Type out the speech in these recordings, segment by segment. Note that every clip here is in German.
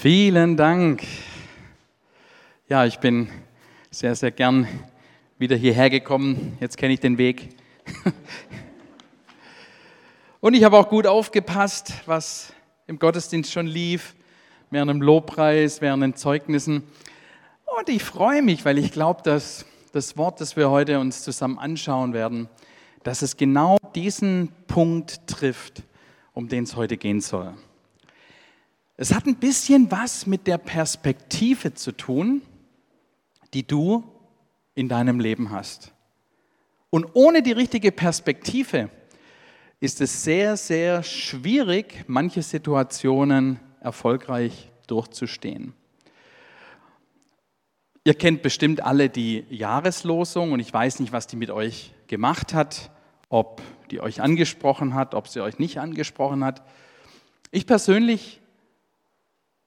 Vielen Dank. Ja, ich bin sehr, sehr gern wieder hierher gekommen. Jetzt kenne ich den Weg. Und ich habe auch gut aufgepasst, was im Gottesdienst schon lief, während dem Lobpreis, während den Zeugnissen. Und ich freue mich, weil ich glaube, dass das Wort, das wir heute uns zusammen anschauen werden, dass es genau diesen Punkt trifft, um den es heute gehen soll. Es hat ein bisschen was mit der Perspektive zu tun, die du in deinem Leben hast. Und ohne die richtige Perspektive ist es sehr, sehr schwierig, manche Situationen erfolgreich durchzustehen. Ihr kennt bestimmt alle die Jahreslosung und ich weiß nicht, was die mit euch gemacht hat, ob die euch angesprochen hat, ob sie euch nicht angesprochen hat. Ich persönlich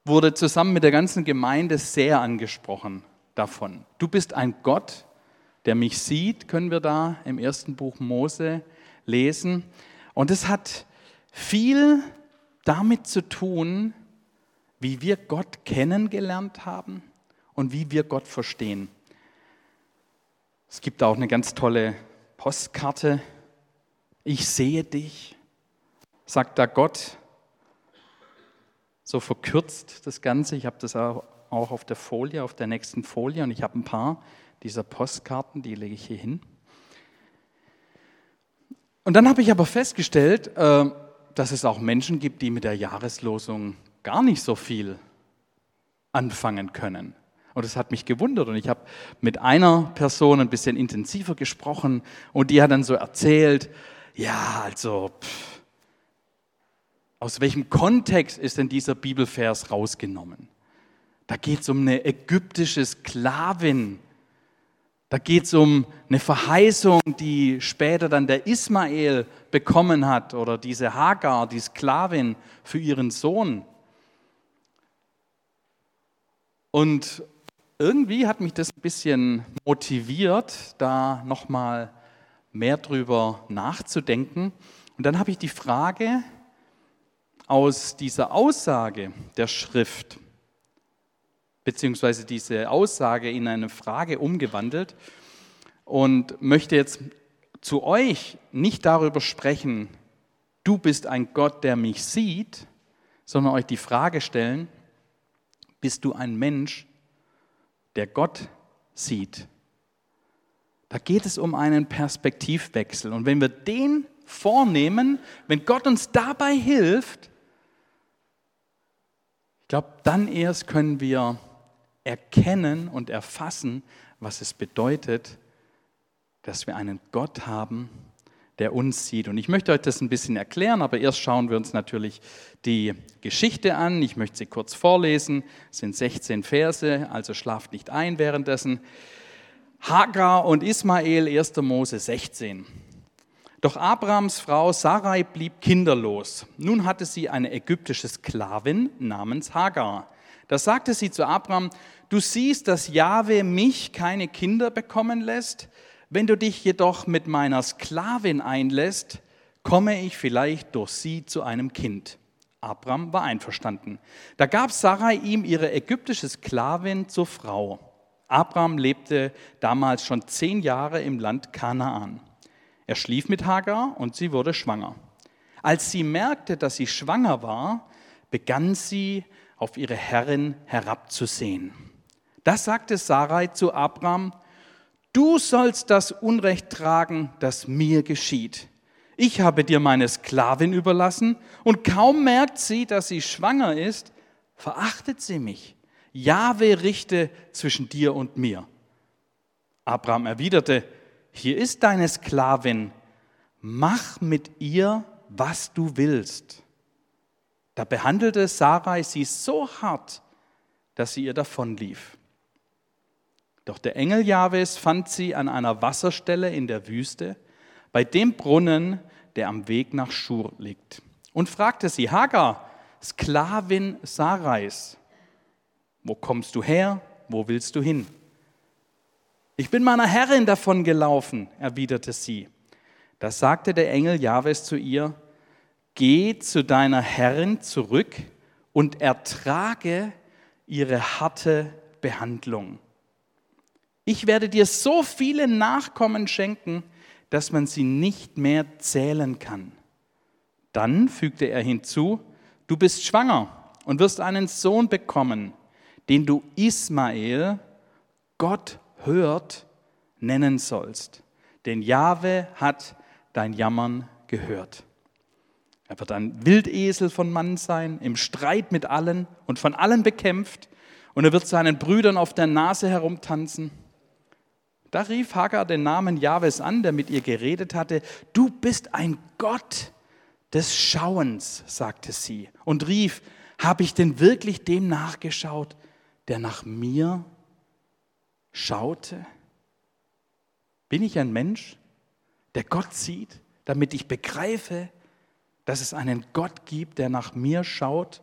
wurde zusammen mit der ganzen Gemeinde sehr angesprochen davon. Du bist ein Gott, der mich sieht, können wir da im ersten Buch Mose lesen. Und es hat viel damit zu tun, wie wir Gott kennengelernt haben und wie wir Gott verstehen. Es gibt auch eine ganz tolle Postkarte. Ich sehe dich, sagt da Gott so verkürzt das Ganze. Ich habe das auch auf der Folie, auf der nächsten Folie und ich habe ein paar dieser Postkarten, die lege ich hier hin. Und dann habe ich aber festgestellt, äh, dass es auch Menschen gibt, die mit der Jahreslosung gar nicht so viel anfangen können. Und das hat mich gewundert. Und ich habe mit einer Person ein bisschen intensiver gesprochen und die hat dann so erzählt, ja, also, pff, aus welchem Kontext ist denn dieser Bibelvers rausgenommen? Da geht es um eine ägyptische Sklavin. Da geht es um eine Verheißung, die später dann der Ismael bekommen hat oder diese Hagar, die Sklavin für ihren Sohn. Und irgendwie hat mich das ein bisschen motiviert, da nochmal mehr drüber nachzudenken. Und dann habe ich die Frage aus dieser Aussage der Schrift, beziehungsweise diese Aussage in eine Frage umgewandelt und möchte jetzt zu euch nicht darüber sprechen, du bist ein Gott, der mich sieht, sondern euch die Frage stellen, bist du ein Mensch, der Gott sieht? Da geht es um einen Perspektivwechsel. Und wenn wir den vornehmen, wenn Gott uns dabei hilft, glaube, dann erst können wir erkennen und erfassen, was es bedeutet, dass wir einen Gott haben, der uns sieht. Und ich möchte euch das ein bisschen erklären, aber erst schauen wir uns natürlich die Geschichte an. Ich möchte sie kurz vorlesen. Es sind 16 Verse, also schlaft nicht ein währenddessen. Hagar und Ismael, 1. Mose 16. Doch Abrahams Frau Sarai blieb kinderlos. Nun hatte sie eine ägyptische Sklavin namens Hagar. Da sagte sie zu Abraham, du siehst, dass Jahwe mich keine Kinder bekommen lässt. Wenn du dich jedoch mit meiner Sklavin einlässt, komme ich vielleicht durch sie zu einem Kind. Abraham war einverstanden. Da gab Sarai ihm ihre ägyptische Sklavin zur Frau. Abraham lebte damals schon zehn Jahre im Land Kanaan. Er schlief mit Hagar und sie wurde schwanger. Als sie merkte, dass sie schwanger war, begann sie auf ihre Herrin herabzusehen. Das sagte Sarai zu Abraham, du sollst das Unrecht tragen, das mir geschieht. Ich habe dir meine Sklavin überlassen und kaum merkt sie, dass sie schwanger ist, verachtet sie mich. Jahwe richte zwischen dir und mir. Abraham erwiderte, hier ist deine Sklavin, mach mit ihr, was du willst. Da behandelte Sarai sie so hart, dass sie ihr davonlief. Doch der Engel Jahwes fand sie an einer Wasserstelle in der Wüste, bei dem Brunnen, der am Weg nach Schur liegt, und fragte sie, Hagar, Sklavin Sarais, wo kommst du her, wo willst du hin? Ich bin meiner Herrin davon gelaufen, erwiderte sie. Da sagte der Engel Jahwes zu ihr, geh zu deiner Herrin zurück und ertrage ihre harte Behandlung. Ich werde dir so viele Nachkommen schenken, dass man sie nicht mehr zählen kann. Dann fügte er hinzu, du bist schwanger und wirst einen Sohn bekommen, den du Ismael, Gott hört, nennen sollst. Denn Jahwe hat dein Jammern gehört. Er wird ein Wildesel von Mann sein, im Streit mit allen und von allen bekämpft. Und er wird seinen Brüdern auf der Nase herumtanzen. Da rief Hagar den Namen Jahwes an, der mit ihr geredet hatte. Du bist ein Gott des Schauens, sagte sie, und rief, habe ich denn wirklich dem nachgeschaut, der nach mir schaute? Bin ich ein Mensch, der Gott sieht, damit ich begreife, dass es einen Gott gibt, der nach mir schaut?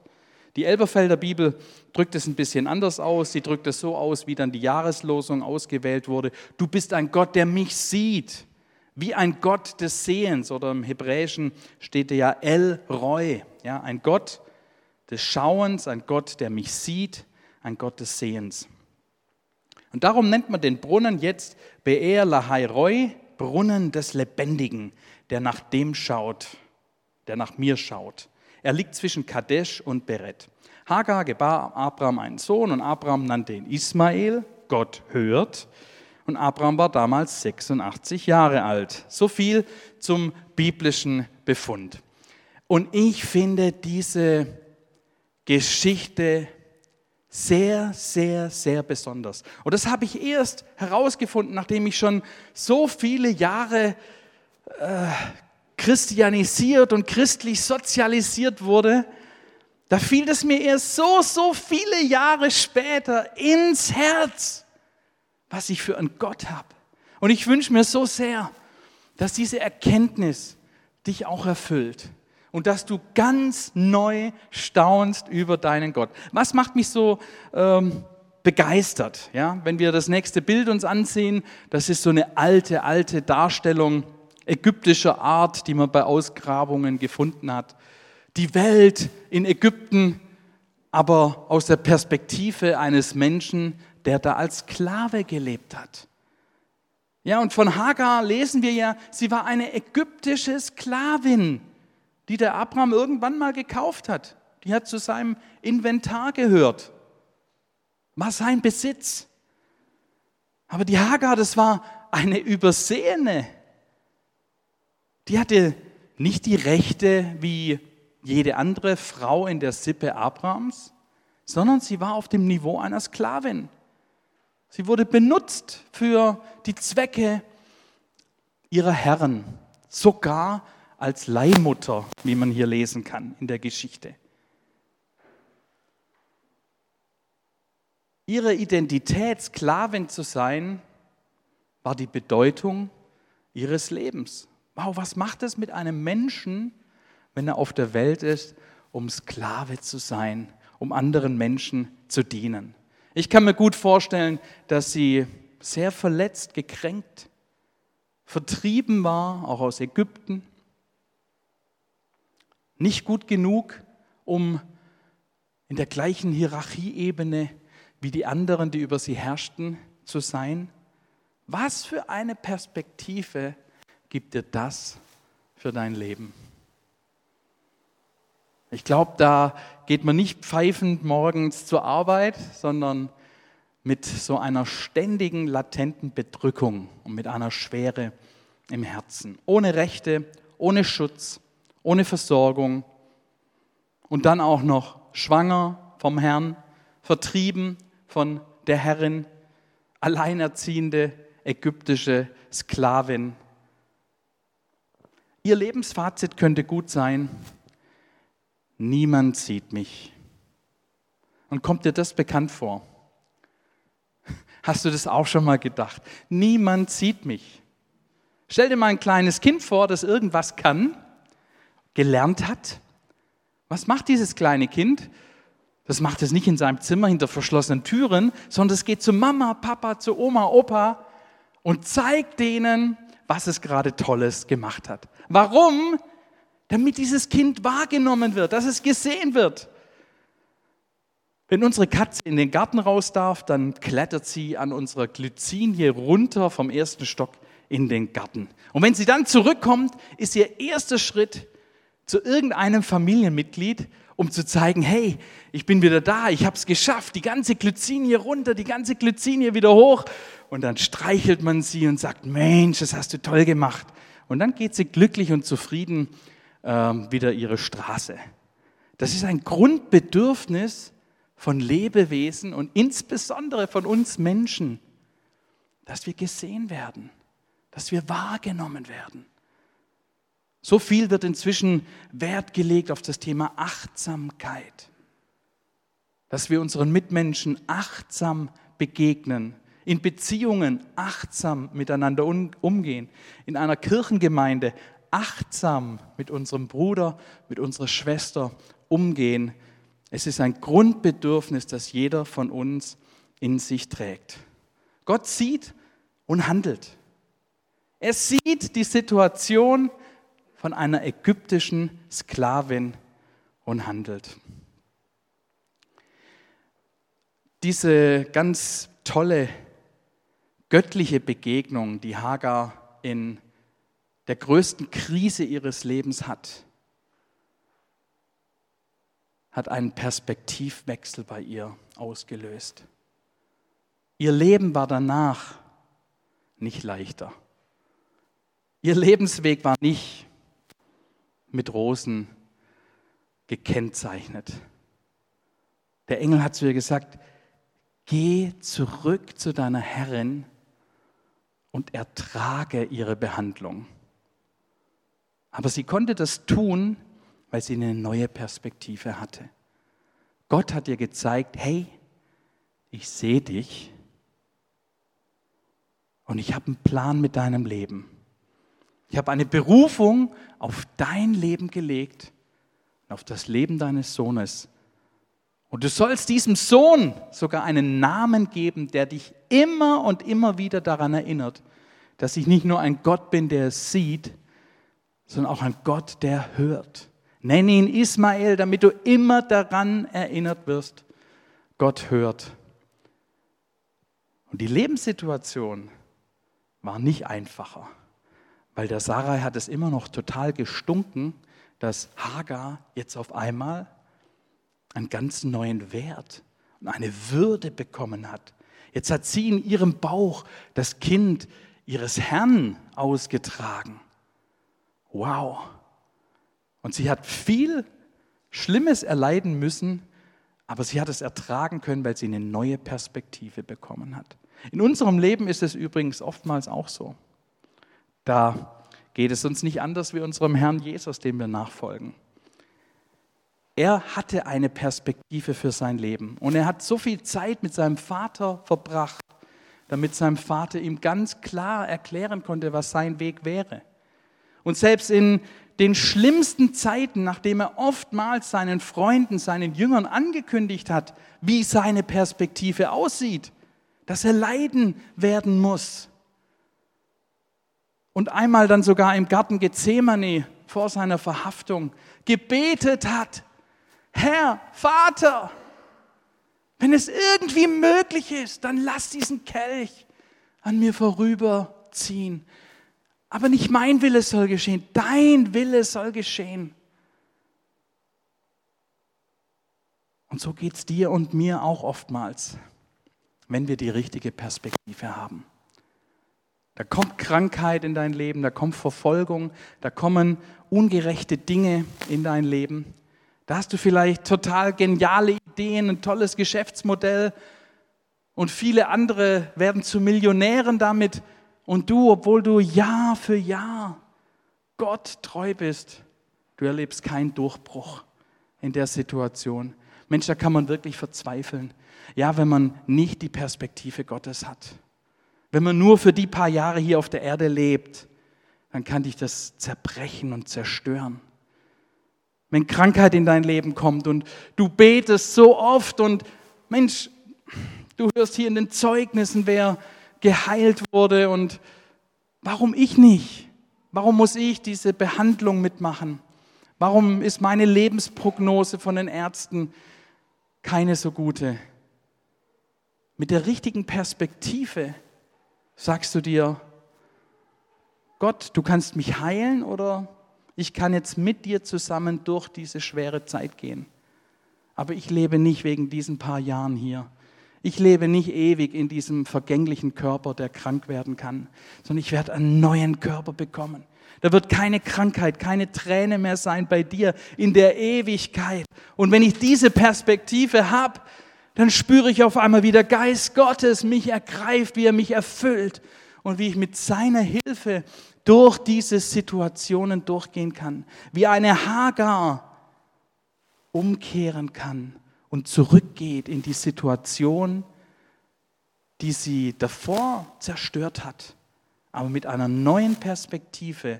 Die Elberfelder Bibel drückt es ein bisschen anders aus. Sie drückt es so aus, wie dann die Jahreslosung ausgewählt wurde. Du bist ein Gott, der mich sieht, wie ein Gott des Sehens. Oder im Hebräischen steht ja El Roy, ja, ein Gott des Schauens, ein Gott, der mich sieht, ein Gott des Sehens. Und darum nennt man den Brunnen jetzt Be'er Lahai Roy, Brunnen des Lebendigen, der nach dem schaut, der nach mir schaut. Er liegt zwischen Kadesh und Beret. Hagar gebar Abraham einen Sohn und Abraham nannte ihn Ismael, Gott hört. Und Abraham war damals 86 Jahre alt. So viel zum biblischen Befund. Und ich finde diese Geschichte sehr, sehr, sehr besonders. Und das habe ich erst herausgefunden, nachdem ich schon so viele Jahre äh, christianisiert und christlich sozialisiert wurde. Da fiel es mir erst so, so viele Jahre später ins Herz, was ich für einen Gott habe. Und ich wünsche mir so sehr, dass diese Erkenntnis dich auch erfüllt und dass du ganz neu staunst über deinen Gott. Was macht mich so ähm, begeistert? Ja, wenn wir das nächste Bild uns ansehen, das ist so eine alte, alte Darstellung ägyptischer Art, die man bei Ausgrabungen gefunden hat. Die Welt in Ägypten, aber aus der Perspektive eines Menschen, der da als Sklave gelebt hat. Ja, und von Hagar lesen wir ja, sie war eine ägyptische Sklavin die der Abraham irgendwann mal gekauft hat. Die hat zu seinem Inventar gehört. War sein Besitz. Aber die Hagar, das war eine Übersehene. Die hatte nicht die Rechte wie jede andere Frau in der Sippe Abrahams, sondern sie war auf dem Niveau einer Sklavin. Sie wurde benutzt für die Zwecke ihrer Herren, sogar als Leihmutter, wie man hier lesen kann in der Geschichte. Ihre Identität, Sklavin zu sein, war die Bedeutung ihres Lebens. Wow, was macht es mit einem Menschen, wenn er auf der Welt ist, um Sklave zu sein, um anderen Menschen zu dienen? Ich kann mir gut vorstellen, dass sie sehr verletzt, gekränkt, vertrieben war, auch aus Ägypten, nicht gut genug, um in der gleichen Hierarchieebene wie die anderen, die über sie herrschten, zu sein? Was für eine Perspektive gibt dir das für dein Leben? Ich glaube, da geht man nicht pfeifend morgens zur Arbeit, sondern mit so einer ständigen, latenten Bedrückung und mit einer Schwere im Herzen. Ohne Rechte, ohne Schutz, ohne Versorgung und dann auch noch schwanger vom Herrn, vertrieben von der Herrin, alleinerziehende ägyptische Sklavin. Ihr Lebensfazit könnte gut sein, niemand sieht mich. Und kommt dir das bekannt vor? Hast du das auch schon mal gedacht? Niemand sieht mich. Stell dir mal ein kleines Kind vor, das irgendwas kann gelernt hat. Was macht dieses kleine Kind? Das macht es nicht in seinem Zimmer hinter verschlossenen Türen, sondern es geht zu Mama, Papa, zu Oma, Opa und zeigt denen, was es gerade Tolles gemacht hat. Warum? Damit dieses Kind wahrgenommen wird, dass es gesehen wird. Wenn unsere Katze in den Garten raus darf, dann klettert sie an unserer Glycinie runter vom ersten Stock in den Garten. Und wenn sie dann zurückkommt, ist ihr erster Schritt zu irgendeinem Familienmitglied, um zu zeigen, hey, ich bin wieder da, ich habe es geschafft, die ganze Glycinie runter, die ganze Glycinie wieder hoch. Und dann streichelt man sie und sagt, Mensch, das hast du toll gemacht. Und dann geht sie glücklich und zufrieden äh, wieder ihre Straße. Das ist ein Grundbedürfnis, von Lebewesen und insbesondere von uns Menschen, dass wir gesehen werden, dass wir wahrgenommen werden. So viel wird inzwischen Wert gelegt auf das Thema Achtsamkeit, dass wir unseren Mitmenschen achtsam begegnen, in Beziehungen achtsam miteinander umgehen, in einer Kirchengemeinde achtsam mit unserem Bruder, mit unserer Schwester umgehen, es ist ein Grundbedürfnis, das jeder von uns in sich trägt. Gott sieht und handelt. Er sieht die Situation von einer ägyptischen Sklavin und handelt. Diese ganz tolle göttliche Begegnung, die Hagar in der größten Krise ihres Lebens hat, hat einen Perspektivwechsel bei ihr ausgelöst. Ihr Leben war danach nicht leichter. Ihr Lebensweg war nicht mit Rosen gekennzeichnet. Der Engel hat zu ihr gesagt, geh zurück zu deiner Herrin und ertrage ihre Behandlung. Aber sie konnte das tun, weil sie eine neue Perspektive hatte. Gott hat ihr gezeigt, hey, ich sehe dich und ich habe einen Plan mit deinem Leben. Ich habe eine Berufung auf dein Leben gelegt auf das Leben deines Sohnes. Und du sollst diesem Sohn sogar einen Namen geben, der dich immer und immer wieder daran erinnert, dass ich nicht nur ein Gott bin, der sieht, sondern auch ein Gott, der hört. Nenne ihn Ismael, damit du immer daran erinnert wirst, Gott hört. Und die Lebenssituation war nicht einfacher, weil der Sarai hat es immer noch total gestunken, dass Hagar jetzt auf einmal einen ganz neuen Wert und eine Würde bekommen hat. Jetzt hat sie in ihrem Bauch das Kind ihres Herrn ausgetragen. Wow. Und sie hat viel Schlimmes erleiden müssen, aber sie hat es ertragen können, weil sie eine neue Perspektive bekommen hat. In unserem Leben ist es übrigens oftmals auch so. Da geht es uns nicht anders wie unserem Herrn Jesus, dem wir nachfolgen. Er hatte eine Perspektive für sein Leben und er hat so viel Zeit mit seinem Vater verbracht, damit sein Vater ihm ganz klar erklären konnte, was sein Weg wäre. Und selbst in den schlimmsten Zeiten, nachdem er oftmals seinen Freunden, seinen Jüngern angekündigt hat, wie seine Perspektive aussieht, dass er leiden werden muss. Und einmal dann sogar im Garten Gethsemane vor seiner Verhaftung gebetet hat, Herr, Vater, wenn es irgendwie möglich ist, dann lass diesen Kelch an mir vorüberziehen. Aber nicht mein Wille soll geschehen, dein Wille soll geschehen. Und so geht es dir und mir auch oftmals, wenn wir die richtige Perspektive haben. Da kommt Krankheit in dein Leben, da kommt Verfolgung, da kommen ungerechte Dinge in dein Leben. Da hast du vielleicht total geniale Ideen, ein tolles Geschäftsmodell und viele andere werden zu Millionären damit. Und du, obwohl du Jahr für Jahr Gott treu bist, du erlebst keinen Durchbruch in der Situation. Mensch, da kann man wirklich verzweifeln. Ja, wenn man nicht die Perspektive Gottes hat. Wenn man nur für die paar Jahre hier auf der Erde lebt, dann kann dich das zerbrechen und zerstören. Wenn Krankheit in dein Leben kommt und du betest so oft und Mensch, du hörst hier in den Zeugnissen, wer geheilt wurde und warum ich nicht? Warum muss ich diese Behandlung mitmachen? Warum ist meine Lebensprognose von den Ärzten keine so gute. Mit der richtigen Perspektive sagst du dir, Gott, du kannst mich heilen oder ich kann jetzt mit dir zusammen durch diese schwere Zeit gehen. Aber ich lebe nicht wegen diesen paar Jahren hier. Ich lebe nicht ewig in diesem vergänglichen Körper, der krank werden kann, sondern ich werde einen neuen Körper bekommen. Da wird keine Krankheit, keine Träne mehr sein bei dir in der Ewigkeit. Und wenn ich diese Perspektive habe, dann spüre ich auf einmal, wie der Geist Gottes mich ergreift, wie er mich erfüllt und wie ich mit seiner Hilfe durch diese Situationen durchgehen kann. Wie eine Hagar umkehren kann und zurückgeht in die Situation, die sie davor zerstört hat, aber mit einer neuen Perspektive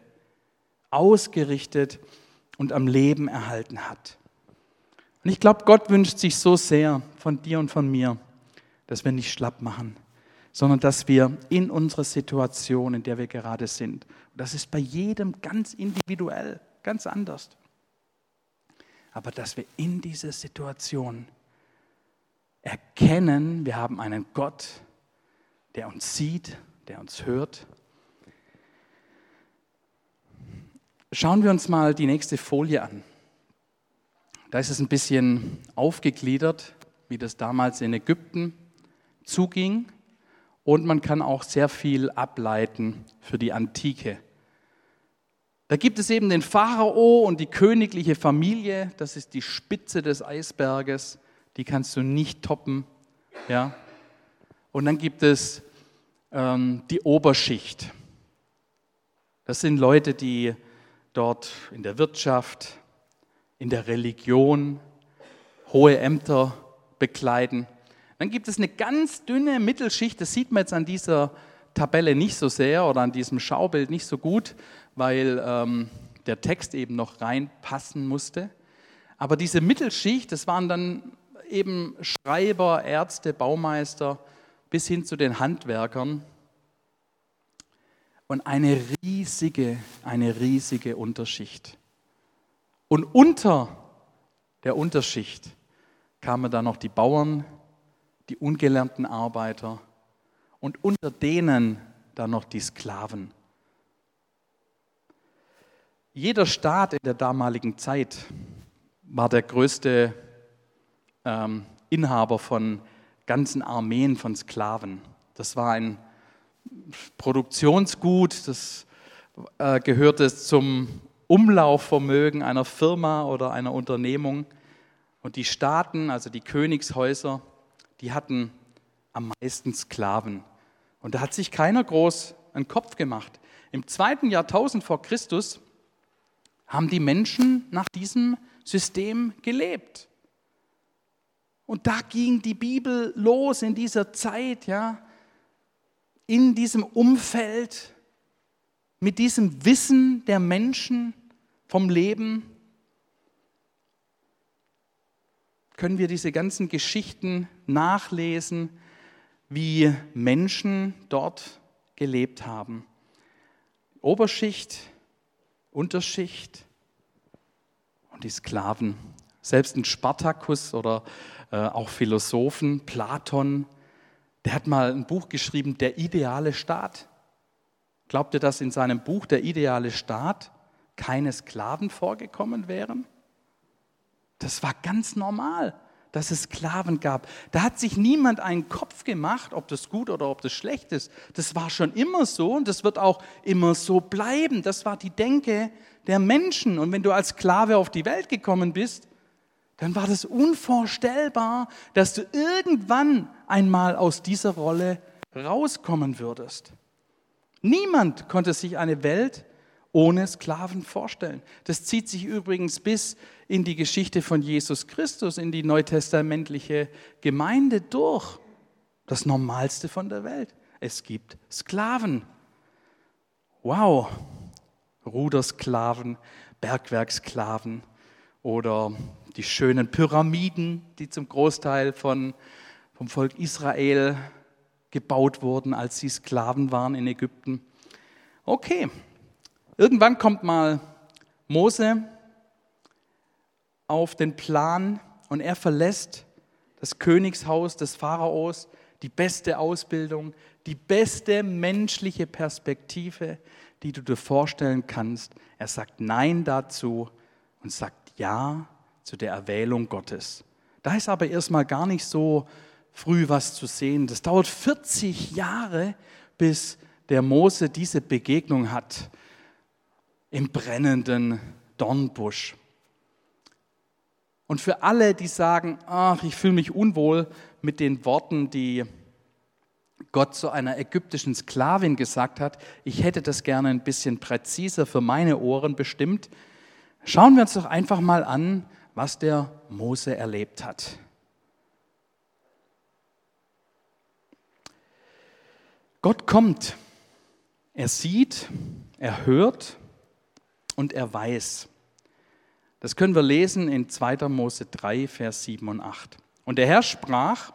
ausgerichtet und am Leben erhalten hat. Und ich glaube, Gott wünscht sich so sehr von dir und von mir, dass wir nicht schlapp machen, sondern dass wir in unserer Situation, in der wir gerade sind, das ist bei jedem ganz individuell, ganz anders, aber dass wir in dieser Situation erkennen, wir haben einen Gott, der uns sieht, der uns hört. Schauen wir uns mal die nächste Folie an. Da ist es ein bisschen aufgegliedert, wie das damals in Ägypten zuging. Und man kann auch sehr viel ableiten für die Antike. Da gibt es eben den Pharao und die königliche Familie, das ist die Spitze des Eisberges, die kannst du nicht toppen. Ja? Und dann gibt es ähm, die Oberschicht. Das sind Leute, die dort in der Wirtschaft, in der Religion hohe Ämter bekleiden. Dann gibt es eine ganz dünne Mittelschicht, das sieht man jetzt an dieser Tabelle nicht so sehr oder an diesem Schaubild nicht so gut weil ähm, der Text eben noch reinpassen musste. Aber diese Mittelschicht, das waren dann eben Schreiber, Ärzte, Baumeister bis hin zu den Handwerkern. Und eine riesige, eine riesige Unterschicht. Und unter der Unterschicht kamen dann noch die Bauern, die ungelernten Arbeiter und unter denen dann noch die Sklaven. Jeder Staat in der damaligen Zeit war der größte ähm, Inhaber von ganzen Armeen von Sklaven. Das war ein Produktionsgut, das äh, gehörte zum Umlaufvermögen einer Firma oder einer Unternehmung. Und die Staaten, also die Königshäuser, die hatten am meisten Sklaven. Und da hat sich keiner groß einen Kopf gemacht. Im zweiten Jahrtausend vor Christus haben die Menschen nach diesem System gelebt. Und da ging die Bibel los in dieser Zeit, ja, in diesem Umfeld, mit diesem Wissen der Menschen vom Leben, können wir diese ganzen Geschichten nachlesen, wie Menschen dort gelebt haben. Oberschicht, Unterschicht und die Sklaven. Selbst ein Spartacus oder äh, auch Philosophen, Platon, der hat mal ein Buch geschrieben, Der ideale Staat. Glaubt ihr, dass in seinem Buch Der ideale Staat keine Sklaven vorgekommen wären? Das war ganz normal dass es Sklaven gab. Da hat sich niemand einen Kopf gemacht, ob das gut oder ob das schlecht ist. Das war schon immer so und das wird auch immer so bleiben. Das war die Denke der Menschen. Und wenn du als Sklave auf die Welt gekommen bist, dann war das unvorstellbar, dass du irgendwann einmal aus dieser Rolle rauskommen würdest. Niemand konnte sich eine Welt ohne Sklaven vorstellen. Das zieht sich übrigens bis in die Geschichte von Jesus Christus, in die neutestamentliche Gemeinde durch. Das Normalste von der Welt. Es gibt Sklaven. Wow. Rudersklaven, Bergwerksklaven oder die schönen Pyramiden, die zum Großteil von, vom Volk Israel gebaut wurden, als sie Sklaven waren in Ägypten. Okay, Irgendwann kommt mal Mose auf den Plan und er verlässt das Königshaus des Pharaos, die beste Ausbildung, die beste menschliche Perspektive, die du dir vorstellen kannst. Er sagt Nein dazu und sagt Ja zu der Erwählung Gottes. Da ist aber erstmal gar nicht so früh was zu sehen. Das dauert 40 Jahre, bis der Mose diese Begegnung hat im brennenden Dornbusch. Und für alle, die sagen, ach, ich fühle mich unwohl mit den Worten, die Gott zu einer ägyptischen Sklavin gesagt hat, ich hätte das gerne ein bisschen präziser für meine Ohren bestimmt, schauen wir uns doch einfach mal an, was der Mose erlebt hat. Gott kommt, er sieht, er hört und er weiß. Das können wir lesen in 2. Mose 3, Vers 7 und 8. Und der Herr sprach,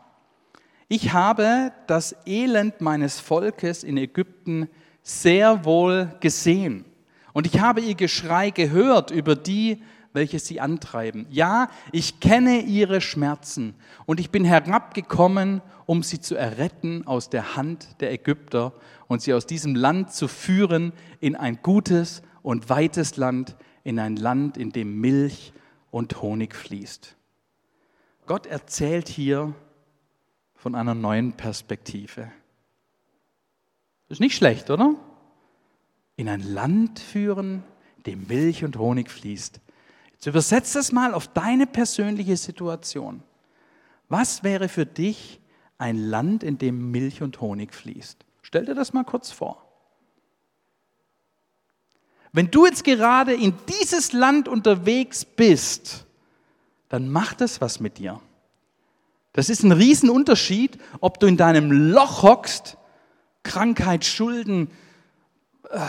ich habe das Elend meines Volkes in Ägypten sehr wohl gesehen. Und ich habe ihr Geschrei gehört über die, welche sie antreiben. Ja, ich kenne ihre Schmerzen und ich bin herabgekommen, um sie zu erretten aus der Hand der Ägypter und sie aus diesem Land zu führen in ein gutes und weites Land, in ein Land, in dem Milch und Honig fließt. Gott erzählt hier von einer neuen Perspektive. Ist nicht schlecht, oder? In ein Land führen, in dem Milch und Honig fließt. Jetzt übersetzt das mal auf deine persönliche Situation. Was wäre für dich ein Land, in dem Milch und Honig fließt? Stell dir das mal kurz vor. Wenn du jetzt gerade in dieses Land unterwegs bist, dann macht es was mit dir. Das ist ein Riesenunterschied, ob du in deinem Loch hockst, Krankheit, Schulden, äh,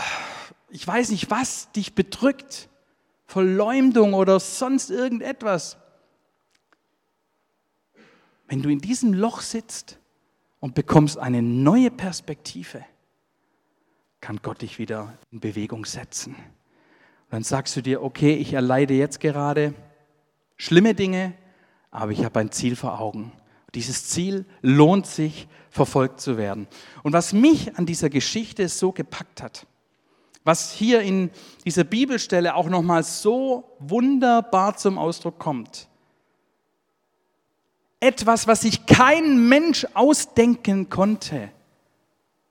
ich weiß nicht was, dich bedrückt, Verleumdung oder sonst irgendetwas. Wenn du in diesem Loch sitzt und bekommst eine neue Perspektive, kann Gott dich wieder in Bewegung setzen. Und dann sagst du dir, okay, ich erleide jetzt gerade schlimme Dinge, aber ich habe ein Ziel vor Augen. Dieses Ziel lohnt sich, verfolgt zu werden. Und was mich an dieser Geschichte so gepackt hat, was hier in dieser Bibelstelle auch nochmal so wunderbar zum Ausdruck kommt, etwas, was sich kein Mensch ausdenken konnte,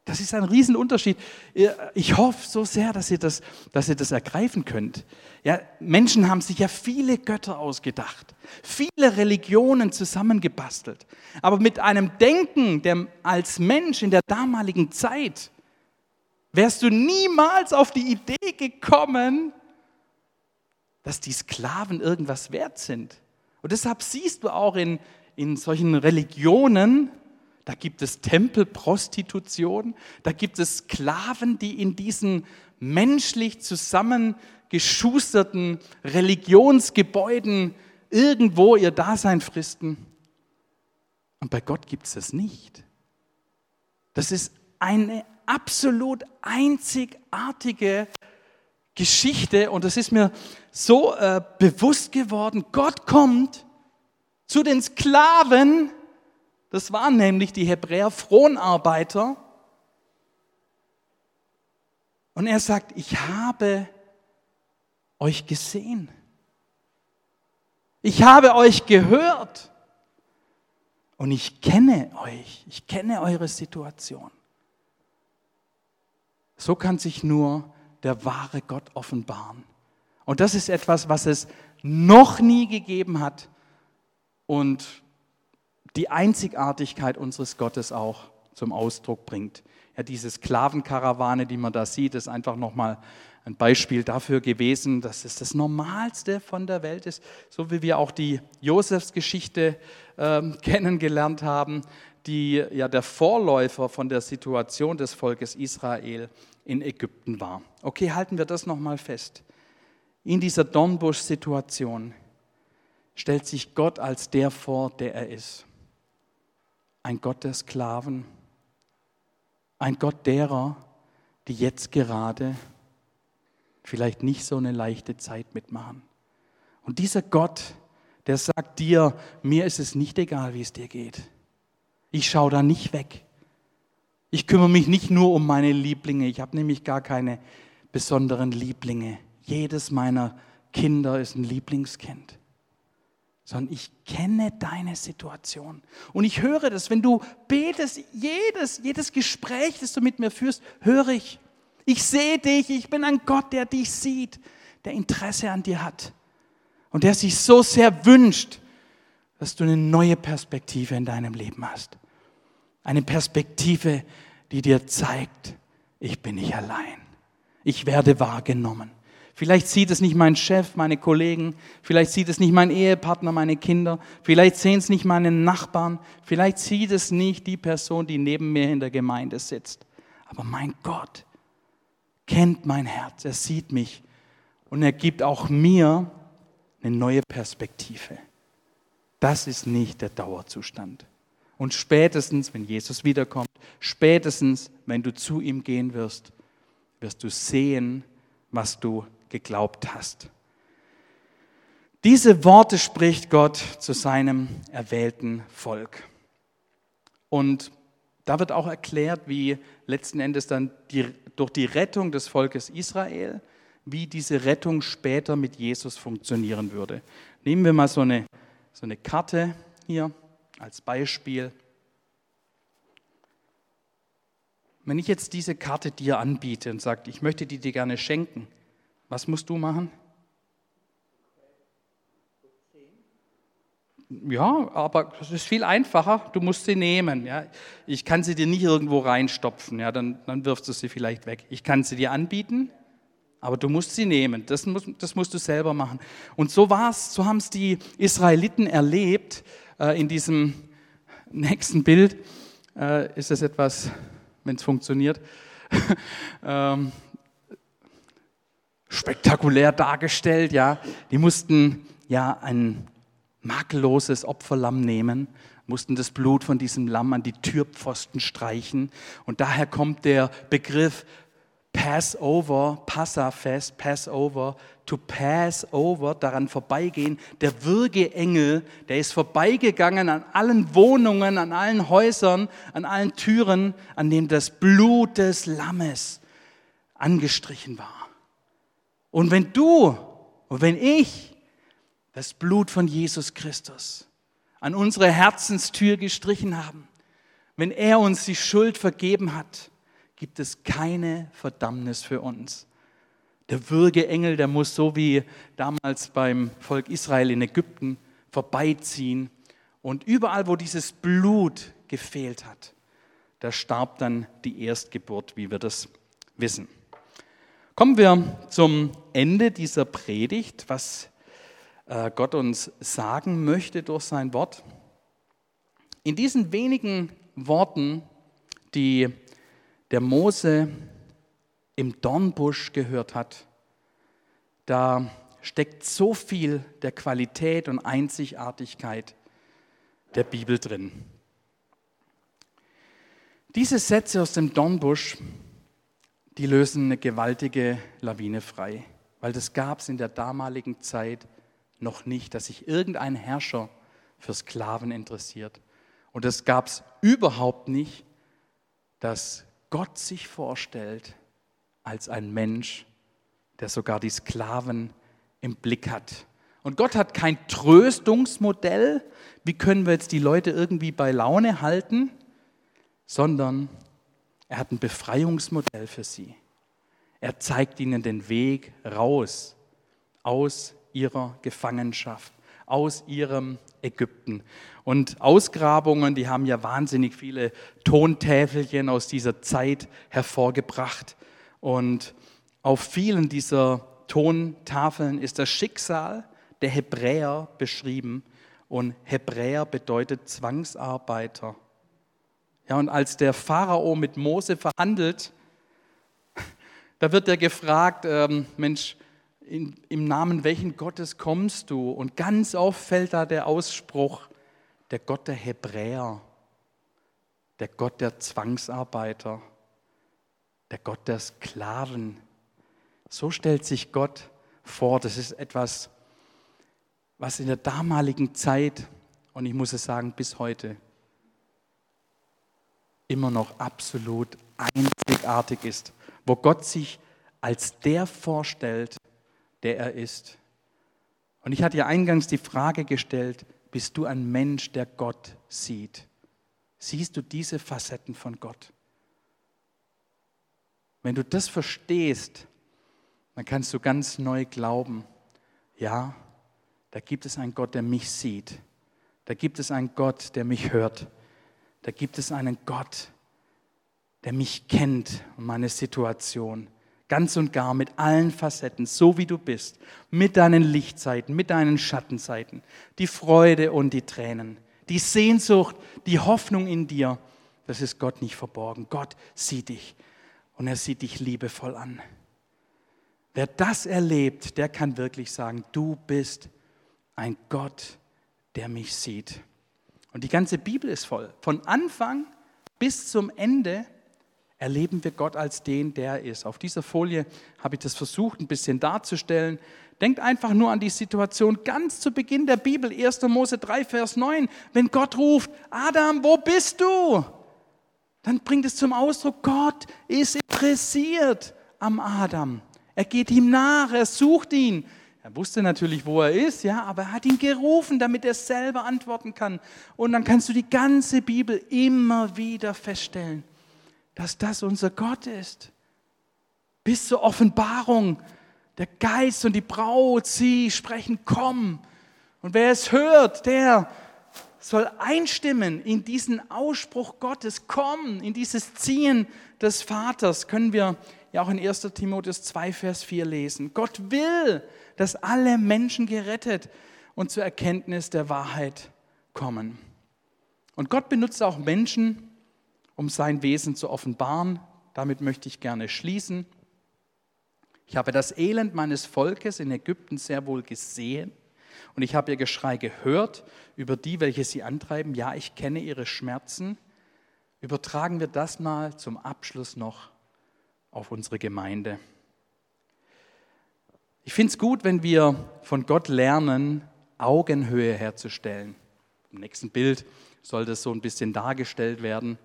das ist ein Riesenunterschied. Ich hoffe so sehr, dass ihr das, dass ihr das ergreifen könnt. Ja, Menschen haben sich ja viele Götter ausgedacht, viele Religionen zusammengebastelt. Aber mit einem Denken der, als Mensch in der damaligen Zeit wärst du niemals auf die Idee gekommen, dass die Sklaven irgendwas wert sind. Und deshalb siehst du auch in, in solchen Religionen, da gibt es Tempelprostitution, da gibt es Sklaven, die in diesen menschlich zusammengeschusterten Religionsgebäuden irgendwo ihr Dasein fristen. Und bei Gott gibt es das nicht. Das ist eine absolut einzigartige Geschichte und das ist mir so äh, bewusst geworden. Gott kommt zu den Sklaven, das waren nämlich die Hebräer Fronarbeiter. Und er sagt, ich habe euch gesehen. Ich habe euch gehört. Und ich kenne euch. Ich kenne eure Situation. So kann sich nur der wahre Gott offenbaren. Und das ist etwas, was es noch nie gegeben hat und die Einzigartigkeit unseres Gottes auch zum Ausdruck bringt. Ja, diese Sklavenkarawane, die man da sieht, ist einfach nochmal ein Beispiel dafür gewesen, dass es das Normalste von der Welt ist, so wie wir auch die Josefsgeschichte äh, kennengelernt haben, die ja der Vorläufer von der Situation des Volkes Israel in Ägypten war. Okay, halten wir das nochmal fest. In dieser Dornbusch-Situation stellt sich Gott als der vor, der er ist ein Gott der Sklaven, ein Gott derer, die jetzt gerade vielleicht nicht so eine leichte Zeit mitmachen. Und dieser Gott, der sagt dir, mir ist es nicht egal, wie es dir geht. Ich schaue da nicht weg. Ich kümmere mich nicht nur um meine Lieblinge. Ich habe nämlich gar keine besonderen Lieblinge. Jedes meiner Kinder ist ein Lieblingskind. Sondern ich kenne deine Situation. Und ich höre das, wenn du betest, jedes, jedes Gespräch, das du mit mir führst, höre ich. Ich sehe dich, ich bin ein Gott, der dich sieht, der Interesse an dir hat und der sich so sehr wünscht, dass du eine neue Perspektive in deinem Leben hast. Eine Perspektive, die dir zeigt, ich bin nicht allein. Ich werde wahrgenommen. Vielleicht sieht es nicht mein Chef, meine Kollegen, vielleicht sieht es nicht mein Ehepartner, meine Kinder, vielleicht sehen es nicht meine Nachbarn, vielleicht sieht es nicht die Person, die neben mir in der Gemeinde sitzt. Aber mein Gott kennt mein Herz, er sieht mich und er gibt auch mir eine neue Perspektive. Das ist nicht der Dauerzustand. Und spätestens, wenn Jesus wiederkommt, spätestens, wenn du zu ihm gehen wirst, wirst du sehen, was du geglaubt hast. Diese Worte spricht Gott zu seinem erwählten Volk. Und da wird auch erklärt, wie letzten Endes dann die, durch die Rettung des Volkes Israel, wie diese Rettung später mit Jesus funktionieren würde. Nehmen wir mal so eine, so eine Karte hier als Beispiel. Wenn ich jetzt diese Karte dir anbiete und sage, ich möchte die dir gerne schenken, was musst du machen? Ja, aber es ist viel einfacher. Du musst sie nehmen. Ja. Ich kann sie dir nicht irgendwo reinstopfen. Ja, dann, dann wirfst du sie vielleicht weg. Ich kann sie dir anbieten, aber du musst sie nehmen. Das, muss, das musst du selber machen. Und so war's. So haben es die Israeliten erlebt. Äh, in diesem nächsten Bild äh, ist es etwas, wenn es funktioniert. ähm, spektakulär dargestellt, ja. Die mussten ja ein makelloses Opferlamm nehmen, mussten das Blut von diesem Lamm an die Türpfosten streichen. Und daher kommt der Begriff Passover, Passafest, Passover, to pass over, daran vorbeigehen. Der Würgeengel, der ist vorbeigegangen an allen Wohnungen, an allen Häusern, an allen Türen, an denen das Blut des Lammes angestrichen war. Und wenn du und wenn ich das Blut von Jesus Christus an unsere Herzenstür gestrichen haben, wenn er uns die Schuld vergeben hat, gibt es keine Verdammnis für uns. Der Würgeengel, der muss so wie damals beim Volk Israel in Ägypten vorbeiziehen. Und überall, wo dieses Blut gefehlt hat, da starb dann die Erstgeburt, wie wir das wissen. Kommen wir zum Ende dieser Predigt, was äh, Gott uns sagen möchte durch sein Wort. In diesen wenigen Worten, die der Mose im Dornbusch gehört hat, da steckt so viel der Qualität und Einzigartigkeit der Bibel drin. Diese Sätze aus dem Dornbusch die lösen eine gewaltige Lawine frei, weil das gab es in der damaligen Zeit noch nicht, dass sich irgendein Herrscher für Sklaven interessiert. Und es gab es überhaupt nicht, dass Gott sich vorstellt als ein Mensch, der sogar die Sklaven im Blick hat. Und Gott hat kein Tröstungsmodell, wie können wir jetzt die Leute irgendwie bei Laune halten, sondern er hat ein Befreiungsmodell für sie. Er zeigt ihnen den Weg raus aus ihrer Gefangenschaft, aus ihrem Ägypten. Und Ausgrabungen, die haben ja wahnsinnig viele Tontäfelchen aus dieser Zeit hervorgebracht. Und auf vielen dieser Tontafeln ist das Schicksal der Hebräer beschrieben. Und Hebräer bedeutet Zwangsarbeiter. Ja, und als der Pharao mit Mose verhandelt, da wird er gefragt, ähm, Mensch, in, im Namen welchen Gottes kommst du? Und ganz oft fällt da der Ausspruch, der Gott der Hebräer, der Gott der Zwangsarbeiter, der Gott der Sklaven. So stellt sich Gott vor. Das ist etwas was in der damaligen Zeit, und ich muss es sagen, bis heute, immer noch absolut einzigartig ist, wo Gott sich als der vorstellt, der er ist. Und ich hatte ja eingangs die Frage gestellt, bist du ein Mensch, der Gott sieht? Siehst du diese Facetten von Gott? Wenn du das verstehst, dann kannst du ganz neu glauben, ja, da gibt es einen Gott, der mich sieht. Da gibt es einen Gott, der mich hört. Da gibt es einen Gott, der mich kennt und meine Situation. Ganz und gar mit allen Facetten, so wie du bist, mit deinen Lichtseiten, mit deinen Schattenseiten, die Freude und die Tränen, die Sehnsucht, die Hoffnung in dir, das ist Gott nicht verborgen. Gott sieht dich und er sieht dich liebevoll an. Wer das erlebt, der kann wirklich sagen, du bist ein Gott, der mich sieht. Und die ganze Bibel ist voll. Von Anfang bis zum Ende erleben wir Gott als den, der er ist. Auf dieser Folie habe ich das versucht, ein bisschen darzustellen. Denkt einfach nur an die Situation ganz zu Beginn der Bibel, 1. Mose 3, Vers 9. Wenn Gott ruft, Adam, wo bist du? Dann bringt es zum Ausdruck, Gott ist interessiert am Adam. Er geht ihm nach, er sucht ihn. Er wusste natürlich, wo er ist, ja, aber er hat ihn gerufen, damit er selber antworten kann. Und dann kannst du die ganze Bibel immer wieder feststellen dass das unser Gott ist. Bis zur Offenbarung, der Geist und die Braut, sie sprechen, komm. Und wer es hört, der soll einstimmen in diesen Ausspruch Gottes, komm, in dieses Ziehen des Vaters, können wir ja auch in 1 Timotheus 2, Vers 4 lesen. Gott will, dass alle Menschen gerettet und zur Erkenntnis der Wahrheit kommen. Und Gott benutzt auch Menschen, um sein Wesen zu offenbaren. Damit möchte ich gerne schließen. Ich habe das Elend meines Volkes in Ägypten sehr wohl gesehen und ich habe ihr Geschrei gehört über die, welche sie antreiben. Ja, ich kenne ihre Schmerzen. Übertragen wir das mal zum Abschluss noch auf unsere Gemeinde. Ich finde es gut, wenn wir von Gott lernen, Augenhöhe herzustellen. Im nächsten Bild soll das so ein bisschen dargestellt werden.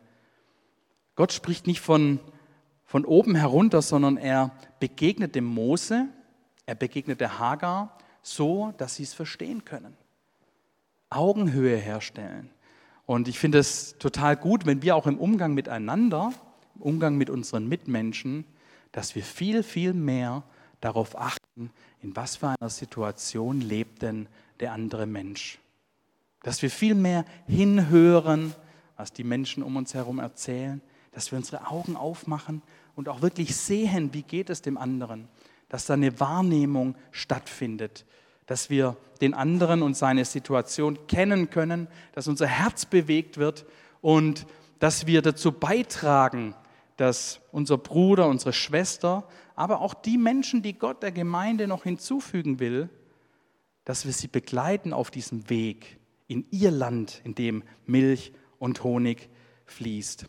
Gott spricht nicht von, von oben herunter, sondern er begegnet dem Mose, er begegnet der Hagar so, dass sie es verstehen können. Augenhöhe herstellen. Und ich finde es total gut, wenn wir auch im Umgang miteinander, im Umgang mit unseren Mitmenschen, dass wir viel, viel mehr darauf achten, in was für einer Situation lebt denn der andere Mensch. Dass wir viel mehr hinhören, was die Menschen um uns herum erzählen, dass wir unsere Augen aufmachen und auch wirklich sehen, wie geht es dem anderen, dass da eine Wahrnehmung stattfindet, dass wir den anderen und seine Situation kennen können, dass unser Herz bewegt wird und dass wir dazu beitragen, dass unser Bruder, unsere Schwester, aber auch die Menschen, die Gott der Gemeinde noch hinzufügen will, dass wir sie begleiten auf diesem Weg in ihr Land, in dem Milch und Honig fließt.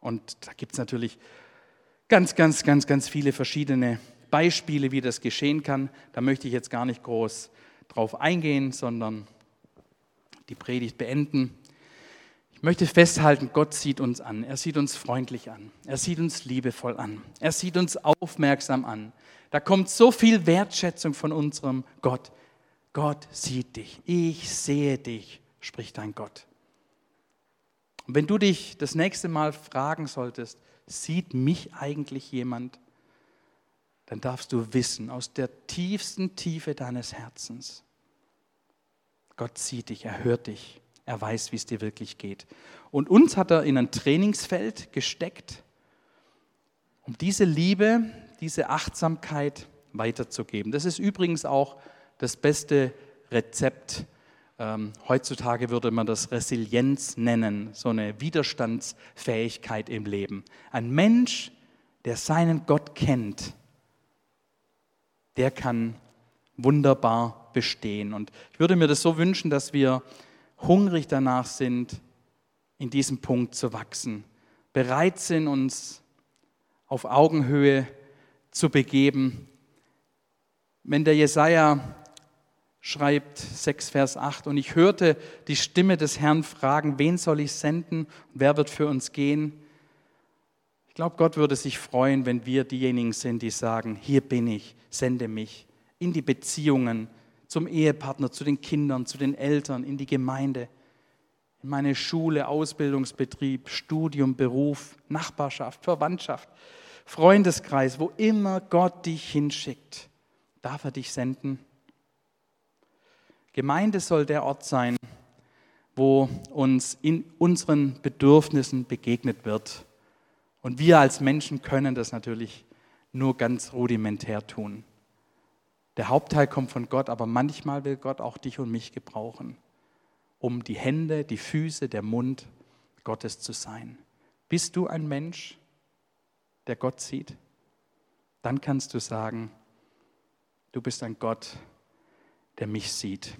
Und da gibt es natürlich ganz, ganz, ganz, ganz viele verschiedene Beispiele, wie das geschehen kann. Da möchte ich jetzt gar nicht groß drauf eingehen, sondern die Predigt beenden. Ich möchte festhalten, Gott sieht uns an. Er sieht uns freundlich an. Er sieht uns liebevoll an. Er sieht uns aufmerksam an. Da kommt so viel Wertschätzung von unserem Gott. Gott sieht dich. Ich sehe dich, spricht dein Gott. Und wenn du dich das nächste Mal fragen solltest, sieht mich eigentlich jemand, dann darfst du wissen aus der tiefsten Tiefe deines Herzens, Gott sieht dich, er hört dich, er weiß, wie es dir wirklich geht. Und uns hat er in ein Trainingsfeld gesteckt, um diese Liebe, diese Achtsamkeit weiterzugeben. Das ist übrigens auch das beste Rezept ähm, heutzutage würde man das Resilienz nennen, so eine Widerstandsfähigkeit im Leben. Ein Mensch, der seinen Gott kennt, der kann wunderbar bestehen. Und ich würde mir das so wünschen, dass wir hungrig danach sind, in diesem Punkt zu wachsen, bereit sind, uns auf Augenhöhe zu begeben. Wenn der Jesaja schreibt 6 Vers 8, und ich hörte die Stimme des Herrn fragen, wen soll ich senden, wer wird für uns gehen? Ich glaube, Gott würde sich freuen, wenn wir diejenigen sind, die sagen, hier bin ich, sende mich in die Beziehungen zum Ehepartner, zu den Kindern, zu den Eltern, in die Gemeinde, in meine Schule, Ausbildungsbetrieb, Studium, Beruf, Nachbarschaft, Verwandtschaft, Freundeskreis, wo immer Gott dich hinschickt, darf er dich senden. Gemeinde soll der Ort sein, wo uns in unseren Bedürfnissen begegnet wird. Und wir als Menschen können das natürlich nur ganz rudimentär tun. Der Hauptteil kommt von Gott, aber manchmal will Gott auch dich und mich gebrauchen, um die Hände, die Füße, der Mund Gottes zu sein. Bist du ein Mensch, der Gott sieht? Dann kannst du sagen, du bist ein Gott, der mich sieht.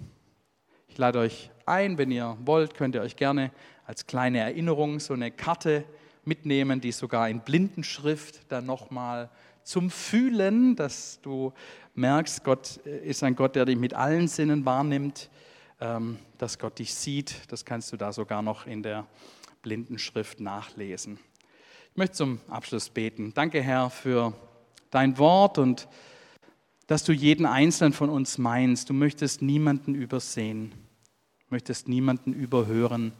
Ich lade euch ein, wenn ihr wollt, könnt ihr euch gerne als kleine Erinnerung so eine Karte mitnehmen, die sogar in Blindenschrift dann nochmal zum Fühlen, dass du merkst, Gott ist ein Gott, der dich mit allen Sinnen wahrnimmt, ähm, dass Gott dich sieht. Das kannst du da sogar noch in der Blindenschrift nachlesen. Ich möchte zum Abschluss beten. Danke, Herr, für dein Wort und dass du jeden Einzelnen von uns meinst. Du möchtest niemanden übersehen, möchtest niemanden überhören.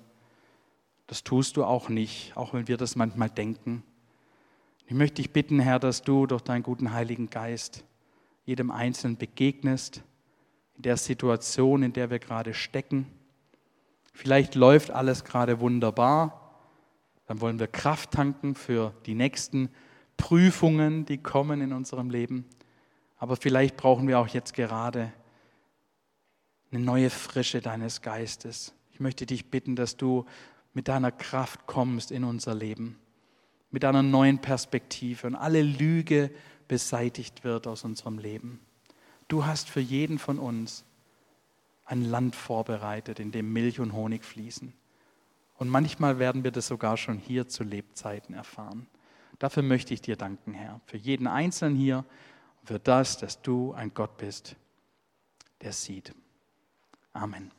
Das tust du auch nicht, auch wenn wir das manchmal denken. Ich möchte dich bitten, Herr, dass du durch deinen guten Heiligen Geist jedem Einzelnen begegnest, in der Situation, in der wir gerade stecken. Vielleicht läuft alles gerade wunderbar. Dann wollen wir Kraft tanken für die nächsten Prüfungen, die kommen in unserem Leben. Aber vielleicht brauchen wir auch jetzt gerade eine neue Frische deines Geistes. Ich möchte dich bitten, dass du mit deiner Kraft kommst in unser Leben mit einer neuen Perspektive und alle Lüge beseitigt wird aus unserem Leben. Du hast für jeden von uns ein Land vorbereitet, in dem Milch und Honig fließen. Und manchmal werden wir das sogar schon hier zu Lebzeiten erfahren. Dafür möchte ich dir danken, Herr, für jeden Einzelnen hier für das, dass du ein Gott bist, der sieht. Amen.